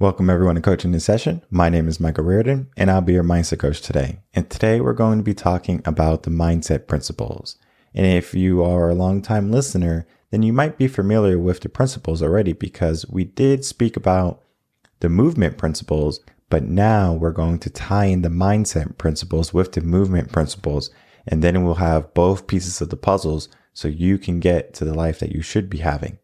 Welcome everyone to Coaching in Session. My name is Michael Rearden and I'll be your mindset coach today. And today we're going to be talking about the mindset principles. And if you are a long-time listener, then you might be familiar with the principles already because we did speak about the movement principles, but now we're going to tie in the mindset principles with the movement principles. And then we'll have both pieces of the puzzles so you can get to the life that you should be having.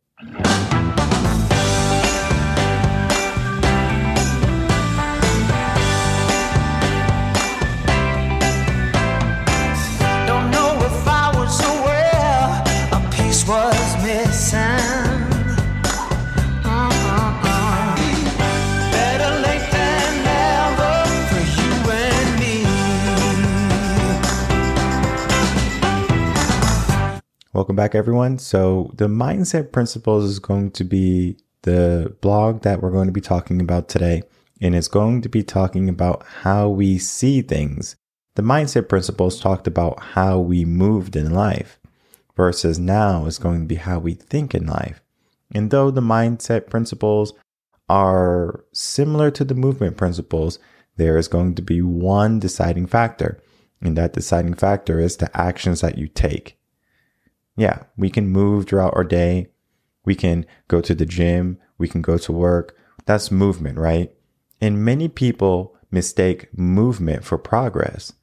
Welcome back, everyone. So, the mindset principles is going to be the blog that we're going to be talking about today, and it's going to be talking about how we see things. The mindset principles talked about how we moved in life, versus now is going to be how we think in life. And though the mindset principles are similar to the movement principles, there is going to be one deciding factor, and that deciding factor is the actions that you take. Yeah, we can move throughout our day. We can go to the gym. We can go to work. That's movement, right? And many people mistake movement for progress.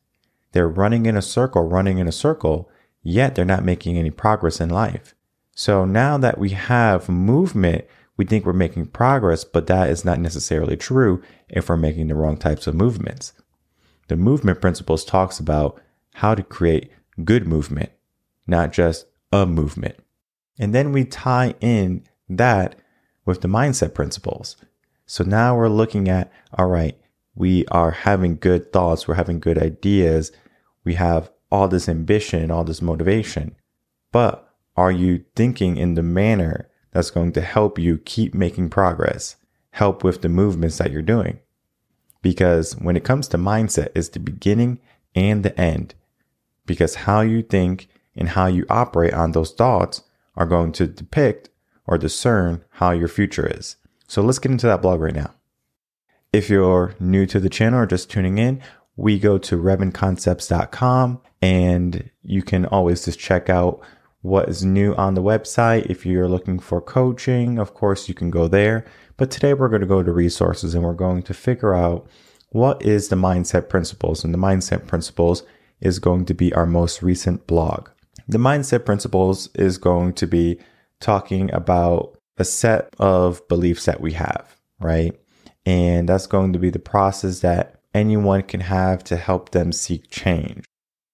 They're running in a circle, running in a circle, yet they're not making any progress in life. So now that we have movement, we think we're making progress, but that is not necessarily true if we're making the wrong types of movements. The movement principles talks about how to create good movement, not just a movement. And then we tie in that with the mindset principles. So now we're looking at, all right, we are having good thoughts, we're having good ideas, we have all this ambition, all this motivation. But are you thinking in the manner that's going to help you keep making progress, help with the movements that you're doing? Because when it comes to mindset, it's the beginning and the end. Because how you think and how you operate on those thoughts are going to depict or discern how your future is. So let's get into that blog right now. If you're new to the channel or just tuning in, we go to revenconcepts.com and you can always just check out what is new on the website. If you're looking for coaching, of course, you can go there. But today we're going to go to resources and we're going to figure out what is the mindset principles. And the mindset principles is going to be our most recent blog. The mindset principles is going to be talking about a set of beliefs that we have, right? And that's going to be the process that anyone can have to help them seek change.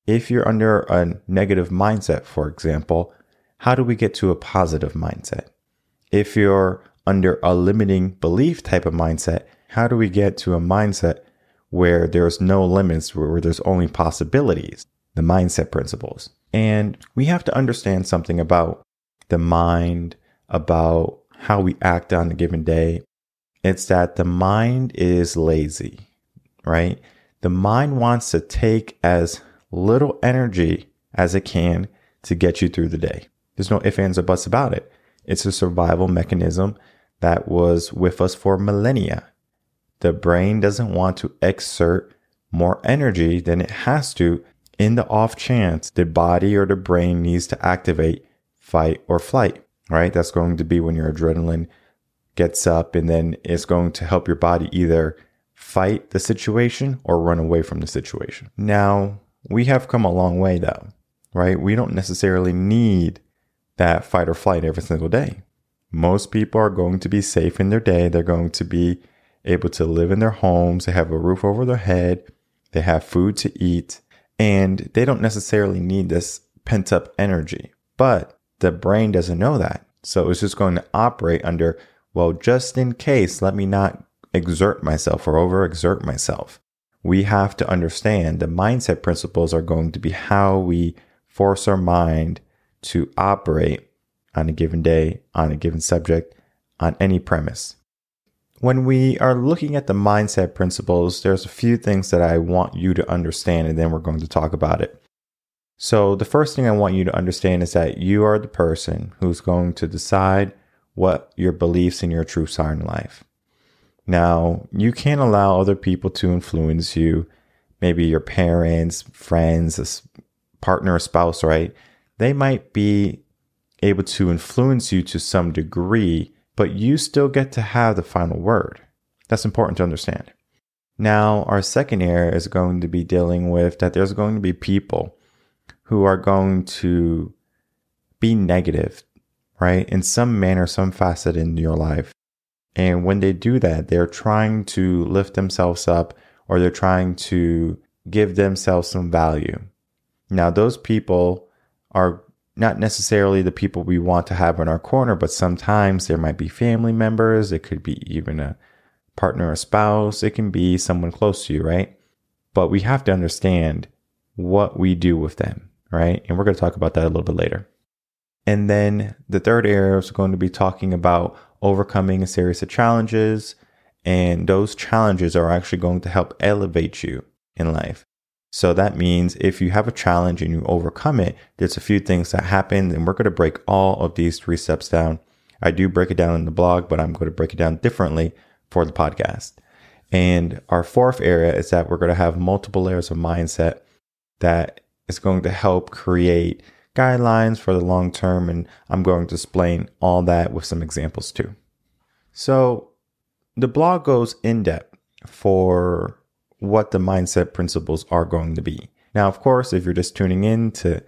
If you're under a negative mindset, for example, how do we get to a positive mindset? If you're under a limiting belief type of mindset, how do we get to a mindset where there's no limits, where there's only possibilities? The mindset principles. And we have to understand something about the mind, about how we act on a given day. It's that the mind is lazy, right? The mind wants to take as little energy as it can to get you through the day. There's no ifs, ands, or buts about it. It's a survival mechanism that was with us for millennia. The brain doesn't want to exert more energy than it has to in the off chance the body or the brain needs to activate fight or flight, right? That's going to be when your adrenaline gets up and then it's going to help your body either fight the situation or run away from the situation. Now, we have come a long way though, right? We don't necessarily need that fight or flight every single day. Most people are going to be safe in their day. They're going to be able to live in their homes. They have a roof over their head. They have food to eat and they don't necessarily need this pent up energy, but the brain doesn't know that. So it's just going to operate under, well, just in case, let me not exert myself or overexert myself. We have to understand the mindset principles are going to be how we force our mind to operate on a given day, on a given subject, on any premise when we are looking at the mindset principles, there's a few things that I want you to understand, and then we're going to talk about it. So, the first thing I want you to understand is that you are the person who's going to decide what your beliefs and your truths are in life. Now, you can't allow other people to influence you, maybe your parents, friends, a partner, a spouse, right? They might be able to influence you to some degree, but you still get to have the final word. That's important to understand. Now, our second area is going to be dealing with that there's going to be people who are going to be negative, right? In some manner, some facet in your life. And when they do that, they're trying to lift themselves up or they're trying to give themselves some value. Now, those people are not necessarily the people we want to have in our corner, but sometimes there might be family members. It could be even a partner or spouse. It can be someone close to you, right? But we have to understand what we do with them, right? And we're going to talk about that a little bit later. And then the third area is going to be talking about overcoming a series of challenges. And those challenges are actually going to help elevate you in life. So that means if you have a challenge and you overcome it, there's a few things that happen, and we're going to break all of these three steps down. I do break it down in the blog, but I'm going to break it down differently for the podcast. And our fourth area is that we're going to have multiple layers of mindset that is going to help create guidelines for the long term. And I'm going to explain all that with some examples too. So the blog goes in depth for what the mindset principles are going to be. Now, of course, if you're just tuning in to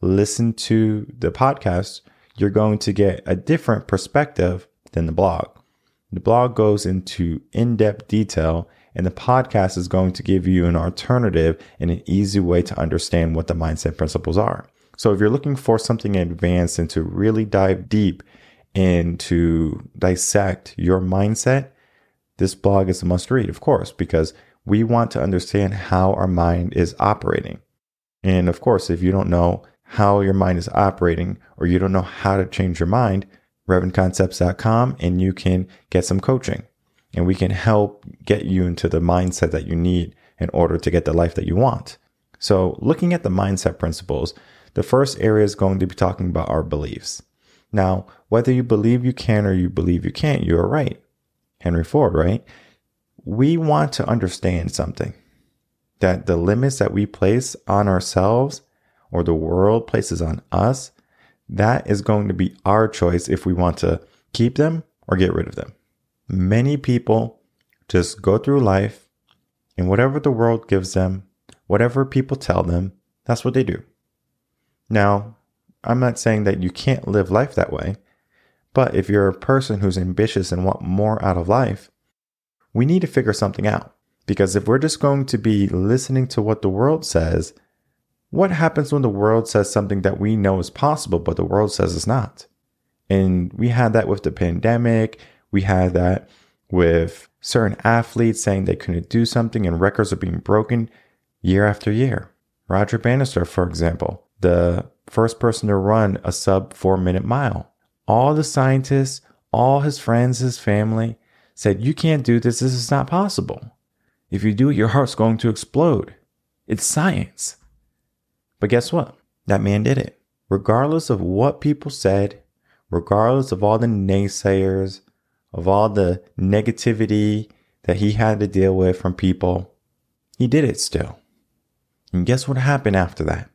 listen to the podcast, you're going to get a different perspective than the blog. The blog goes into in depth detail, and the podcast is going to give you an alternative and an easy way to understand what the mindset principles are. So if you're looking for something advanced and to really dive deep and to dissect your mindset, this blog is a must read, of course, because we want to understand how our mind is operating. And of course, if you don't know how your mind is operating or you don't know how to change your mind, revenconcepts.com and you can get some coaching and we can help get you into the mindset that you need in order to get the life that you want. So, looking at the mindset principles, the first area is going to be talking about our beliefs. Now, whether you believe you can or you believe you can't, you're right. Henry Ford, right? We want to understand something that the limits that we place on ourselves or the world places on us, that is going to be our choice if we want to keep them or get rid of them. Many people just go through life and whatever the world gives them, whatever people tell them, that's what they do. Now, I'm not saying that you can't live life that way, but if you're a person who's ambitious and want more out of life, we need to figure something out. Because if we're just going to be listening to what the world says, what happens when the world says something that we know is possible, but the world says it's not? And we had that with the pandemic. We had that with certain athletes saying they couldn't do something and records are being broken year after year. Roger Bannister, for example, the first person to run a sub four minute mile. All the scientists, all his friends, his family said, You can't do this. This is not possible. If you do it, your heart's going to explode. It's science. But guess what? That man did it. Regardless of what people said, regardless of all the naysayers, of all the negativity that he had to deal with from people, he did it still. And guess what happened after that?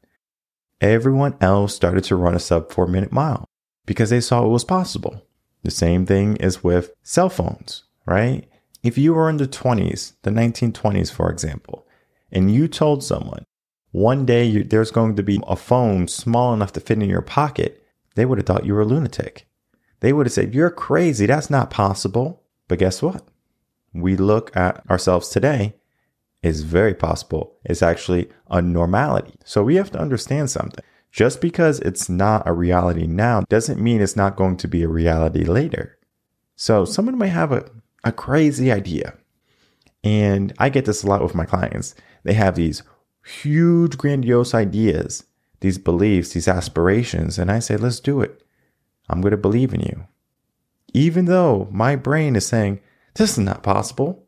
Everyone else started to run a sub four minute mile because they saw it was possible. The same thing is with cell phones, right? If you were in the 20s, the 1920s, for example, and you told someone one day you, there's going to be a phone small enough to fit in your pocket, they would have thought you were a lunatic. They would have said, You're crazy. That's not possible. But guess what? We look at ourselves today is very possible. It's actually a normality. So we have to understand something. Just because it's not a reality now doesn't mean it's not going to be a reality later. So someone may have a, a crazy idea. And I get this a lot with my clients. They have these huge, grandiose ideas, these beliefs, these aspirations. And I say, let's do it. I'm going to believe in you. Even though my brain is saying, this is not possible.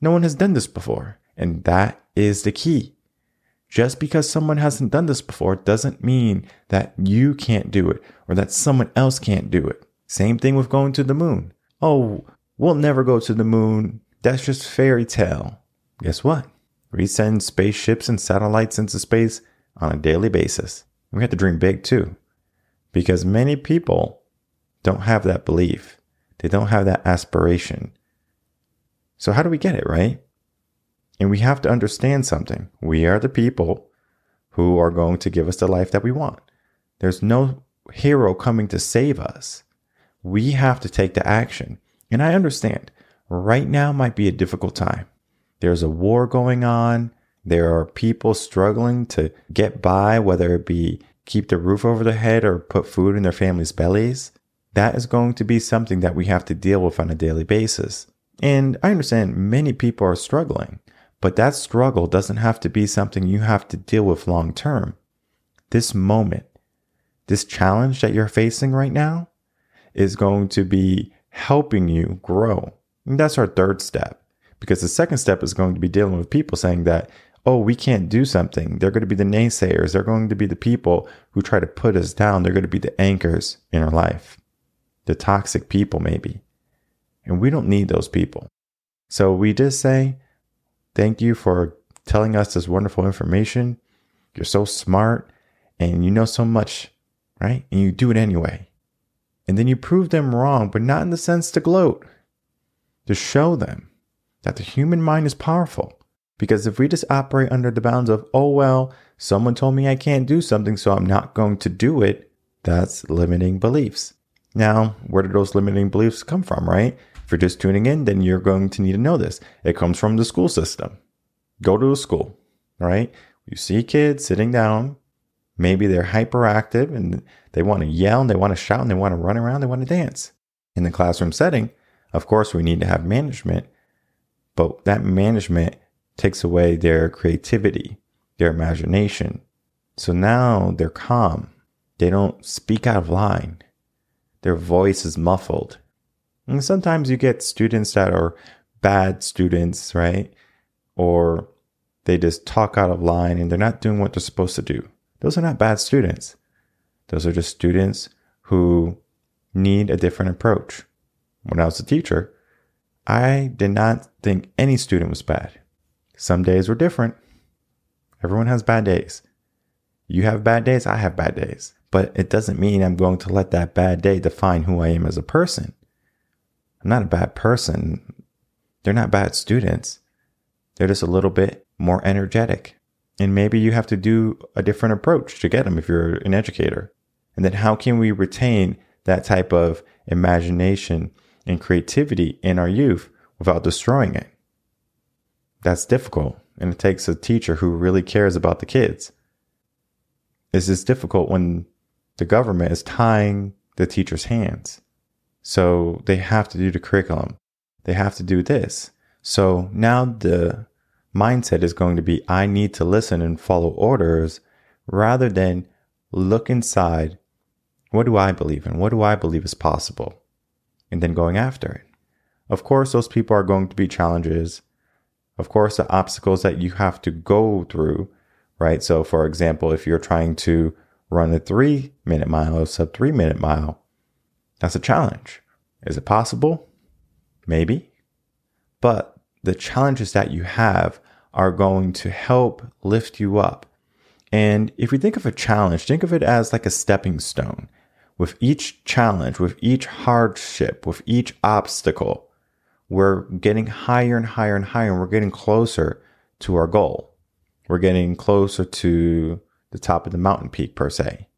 No one has done this before. And that is the key. Just because someone hasn't done this before doesn't mean that you can't do it or that someone else can't do it. Same thing with going to the moon. Oh, we'll never go to the moon. That's just fairy tale. Guess what? We send spaceships and satellites into space on a daily basis. We have to dream big too, because many people don't have that belief. They don't have that aspiration. So, how do we get it, right? And we have to understand something. We are the people who are going to give us the life that we want. There's no hero coming to save us. We have to take the action. And I understand right now might be a difficult time. There's a war going on. There are people struggling to get by, whether it be keep the roof over their head or put food in their families' bellies. That is going to be something that we have to deal with on a daily basis. And I understand many people are struggling, but that struggle doesn't have to be something you have to deal with long term. This moment, this challenge that you're facing right now is going to be helping you grow. And that's our third step. Because the second step is going to be dealing with people saying that, oh, we can't do something. They're going to be the naysayers. They're going to be the people who try to put us down. They're going to be the anchors in our life, the toxic people, maybe. And we don't need those people. So we just say, thank you for telling us this wonderful information. You're so smart and you know so much, right? And you do it anyway. And then you prove them wrong, but not in the sense to gloat, to show them that the human mind is powerful. Because if we just operate under the bounds of, oh, well, someone told me I can't do something, so I'm not going to do it, that's limiting beliefs. Now, where do those limiting beliefs come from, right? If you're just tuning in, then you're going to need to know this. It comes from the school system. Go to a school, right? You see kids sitting down, maybe they're hyperactive and they want to yell and they want to shout and they want to run around, they want to dance. In the classroom setting, of course, we need to have management, but that management takes away their creativity, their imagination. So now they're calm. They don't speak out of line. Their voice is muffled. And sometimes you get students that are bad students, right? Or they just talk out of line and they're not doing what they're supposed to do. Those are not bad students. Those are just students who need a different approach. When I was a teacher, I did not think any student was bad. Some days were different. Everyone has bad days. You have bad days, I have bad days. But it doesn't mean I'm going to let that bad day define who I am as a person. I'm not a bad person. They're not bad students. They're just a little bit more energetic. And maybe you have to do a different approach to get them if you're an educator. And then how can we retain that type of imagination and creativity in our youth without destroying it? That's difficult. And it takes a teacher who really cares about the kids. This is difficult when the government is tying the teacher's hands. So they have to do the curriculum. They have to do this. So now the mindset is going to be I need to listen and follow orders rather than look inside. What do I believe in? What do I believe is possible? And then going after it. Of course, those people are going to be challenges. Of course, the obstacles that you have to go through, right? So, for example, if you're trying to run a three minute mile, a sub three minute mile, that's a challenge. Is it possible? Maybe. But the challenges that you have are going to help lift you up. And if you think of a challenge, think of it as like a stepping stone. With each challenge, with each hardship, with each obstacle, we're getting higher and higher and higher, and we're getting closer to our goal. We're getting closer to the top of the mountain peak, per se.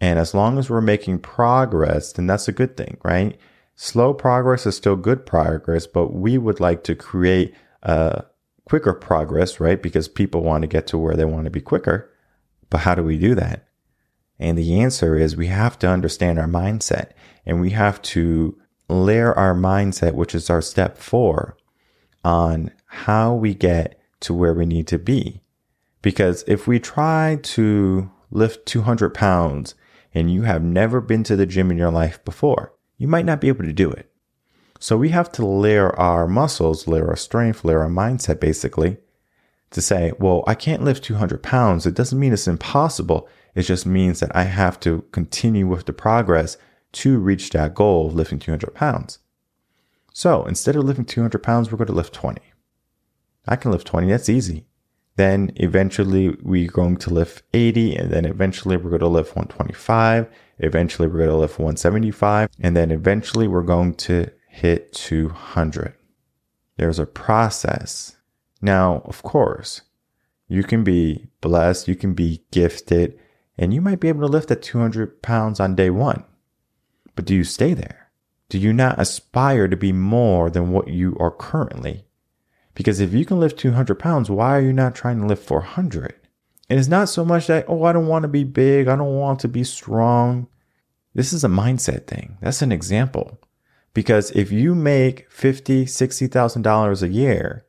And as long as we're making progress, then that's a good thing, right? Slow progress is still good progress, but we would like to create a quicker progress, right? Because people want to get to where they want to be quicker. But how do we do that? And the answer is we have to understand our mindset and we have to layer our mindset, which is our step four, on how we get to where we need to be. Because if we try to lift 200 pounds and you have never been to the gym in your life before, you might not be able to do it. So we have to layer our muscles, layer our strength, layer our mindset basically to say, well, I can't lift 200 pounds. It doesn't mean it's impossible. It just means that I have to continue with the progress to reach that goal of lifting 200 pounds. So instead of lifting 200 pounds, we're going to lift 20. I can lift 20. That's easy. Then eventually we're going to lift 80 and then eventually we're going to lift 125. Eventually we're going to lift 175 and then eventually we're going to hit 200. There's a process. Now, of course, you can be blessed, you can be gifted, and you might be able to lift at 200 pounds on day one. But do you stay there? Do you not aspire to be more than what you are currently? Because if you can lift 200 pounds, why are you not trying to lift 400? And it's not so much that, oh, I don't want to be big. I don't want to be strong. This is a mindset thing. That's an example. Because if you make $50,000, $60,000 a year,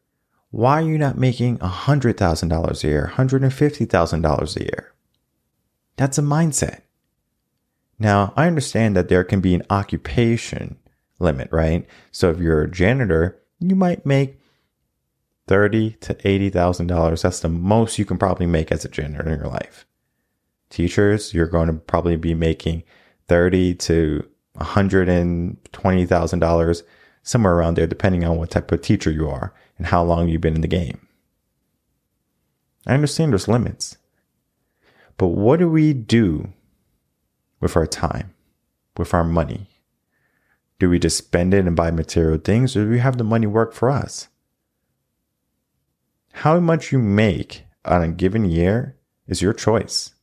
why are you not making $100,000 a year, $150,000 a year? That's a mindset. Now, I understand that there can be an occupation limit, right? So if you're a janitor, you might make thirty to eighty thousand dollars. That's the most you can probably make as a janitor in your life. Teachers, you're going to probably be making thirty to one hundred and twenty thousand dollars, somewhere around there, depending on what type of teacher you are and how long you've been in the game. I understand there's limits, but what do we do with our time, with our money? Do we just spend it and buy material things, or do we have the money work for us? How much you make on a given year is your choice.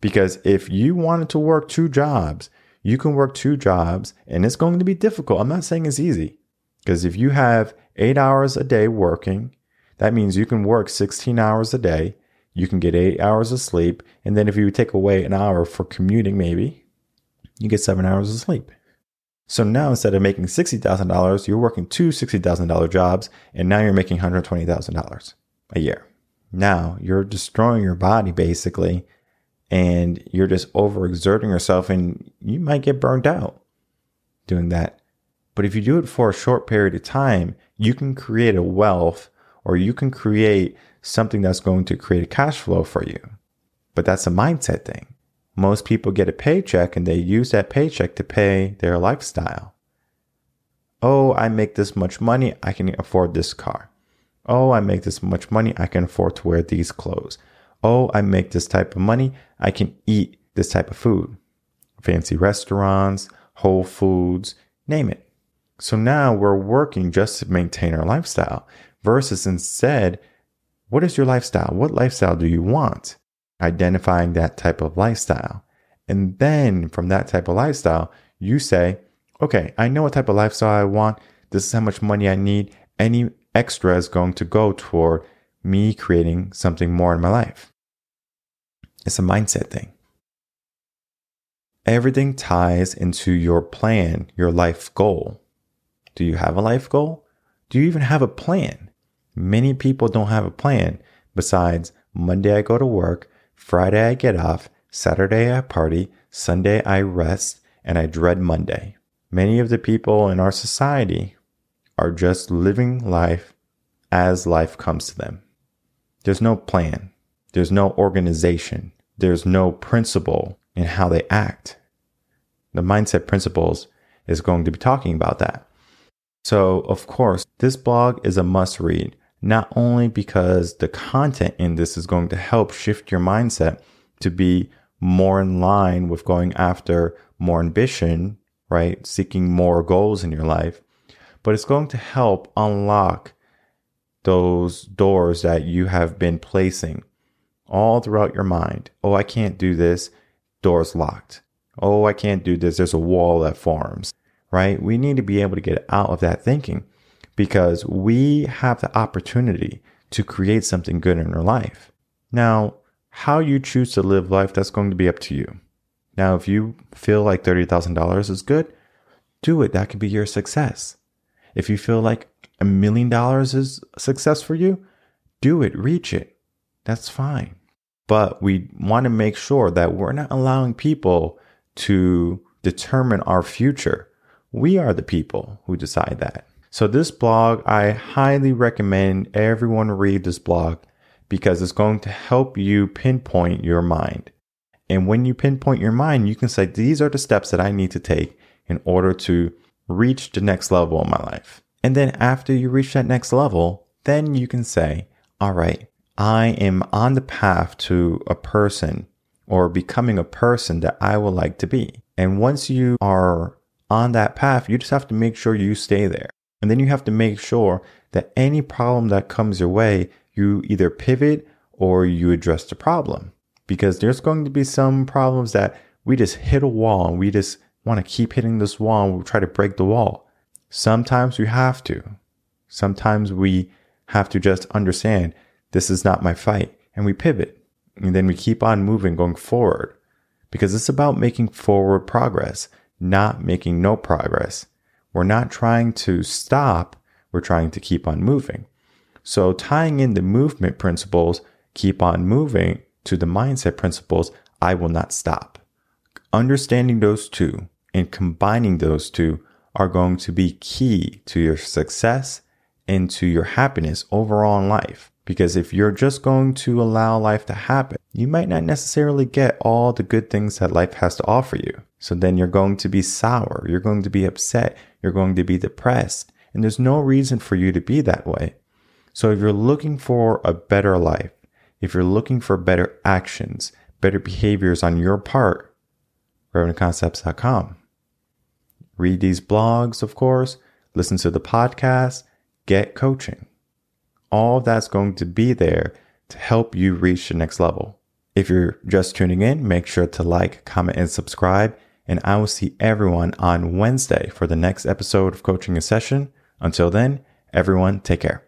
Because if you wanted to work two jobs, you can work two jobs and it's going to be difficult. I'm not saying it's easy. Because if you have eight hours a day working, that means you can work 16 hours a day. You can get eight hours of sleep. And then if you take away an hour for commuting, maybe you get seven hours of sleep. So now instead of making $60,000, you're working two $60,000 jobs and now you're making $120,000 a year. Now you're destroying your body basically and you're just overexerting yourself and you might get burned out doing that. But if you do it for a short period of time, you can create a wealth or you can create something that's going to create a cash flow for you. But that's a mindset thing most people get a paycheck and they use that paycheck to pay their lifestyle. Oh, I make this much money, I can afford this car. Oh, I make this much money, I can afford to wear these clothes. Oh, I make this type of money, I can eat this type of food. Fancy restaurants, Whole Foods, name it. So now we're working just to maintain our lifestyle versus instead, what is your lifestyle? What lifestyle do you want? Identifying that type of lifestyle. And then from that type of lifestyle, you say, okay, I know what type of lifestyle I want. This is how much money I need. Any extra is going to go toward me creating something more in my life. It's a mindset thing. Everything ties into your plan, your life goal. Do you have a life goal? Do you even have a plan? Many people don't have a plan besides Monday I go to work, Friday I get off, Saturday I party, Sunday I rest, and I dread Monday. Many of the people in our society are just living life as life comes to them. There's no plan. There's no organization. There's no principle in how they act. The mindset principles is going to be talking about that. So, of course, this blog is a must read not only because the content in this is going to help shift your mindset to be more in line with going after more ambition, right? Seeking more goals in your life, but it's going to help unlock those doors that you have been placing all throughout your mind. Oh, I can't do this. Door's locked. Oh, I can't do this. There's a wall that forms, right? We need to be able to get out of that thinking because we have the opportunity to create something good in our life. Now, how you choose to live life, that's going to be up to you. Now, if you feel like $30,000 is good, do it. That could be your success. If you feel like a million dollars is success for you, do it, reach it. That's fine. But we want to make sure that we're not allowing people to determine our future. We are the people who decide that. So this blog, I highly recommend everyone read this blog because it's going to help you pinpoint your mind. And when you pinpoint your mind, you can say, these are the steps that I need to take in order to reach the next level in my life. And then after you reach that next level, then you can say, all right, I am on the path to a person or becoming a person that I would like to be. And once you are on that path, you just have to make sure you stay there. And then you have to make sure that any problem that comes your way, you either pivot or you address the problem. Because there's going to be some problems that we just hit a wall and we just want to keep hitting this wall and we try to break the wall. Sometimes we have to. Sometimes we have to just understand this is not my fight and we pivot. And then we keep on moving, going forward because it's about making forward progress, not making no progress. We're not trying to stop, we're trying to keep on moving. So, tying in the movement principles, keep on moving, to the mindset principles, I will not stop. Understanding those two and combining those two are going to be key to your success and to your happiness overall in life. Because if you're just going to allow life to happen, you might not necessarily get all the good things that life has to offer you. So then you're going to be sour. You're going to be upset. You're going to be depressed. And there's no reason for you to be that way. So if you're looking for a better life, if you're looking for better actions, better behaviors on your part, RevenConcepts.com. Read these blogs, of course, listen to the podcast, get coaching all that's going to be there to help you reach the next level. If you're just tuning in, make sure to like, comment, and subscribe. And I will see everyone on Wednesday for the next episode of Coaching in Session. Until then, everyone, take care.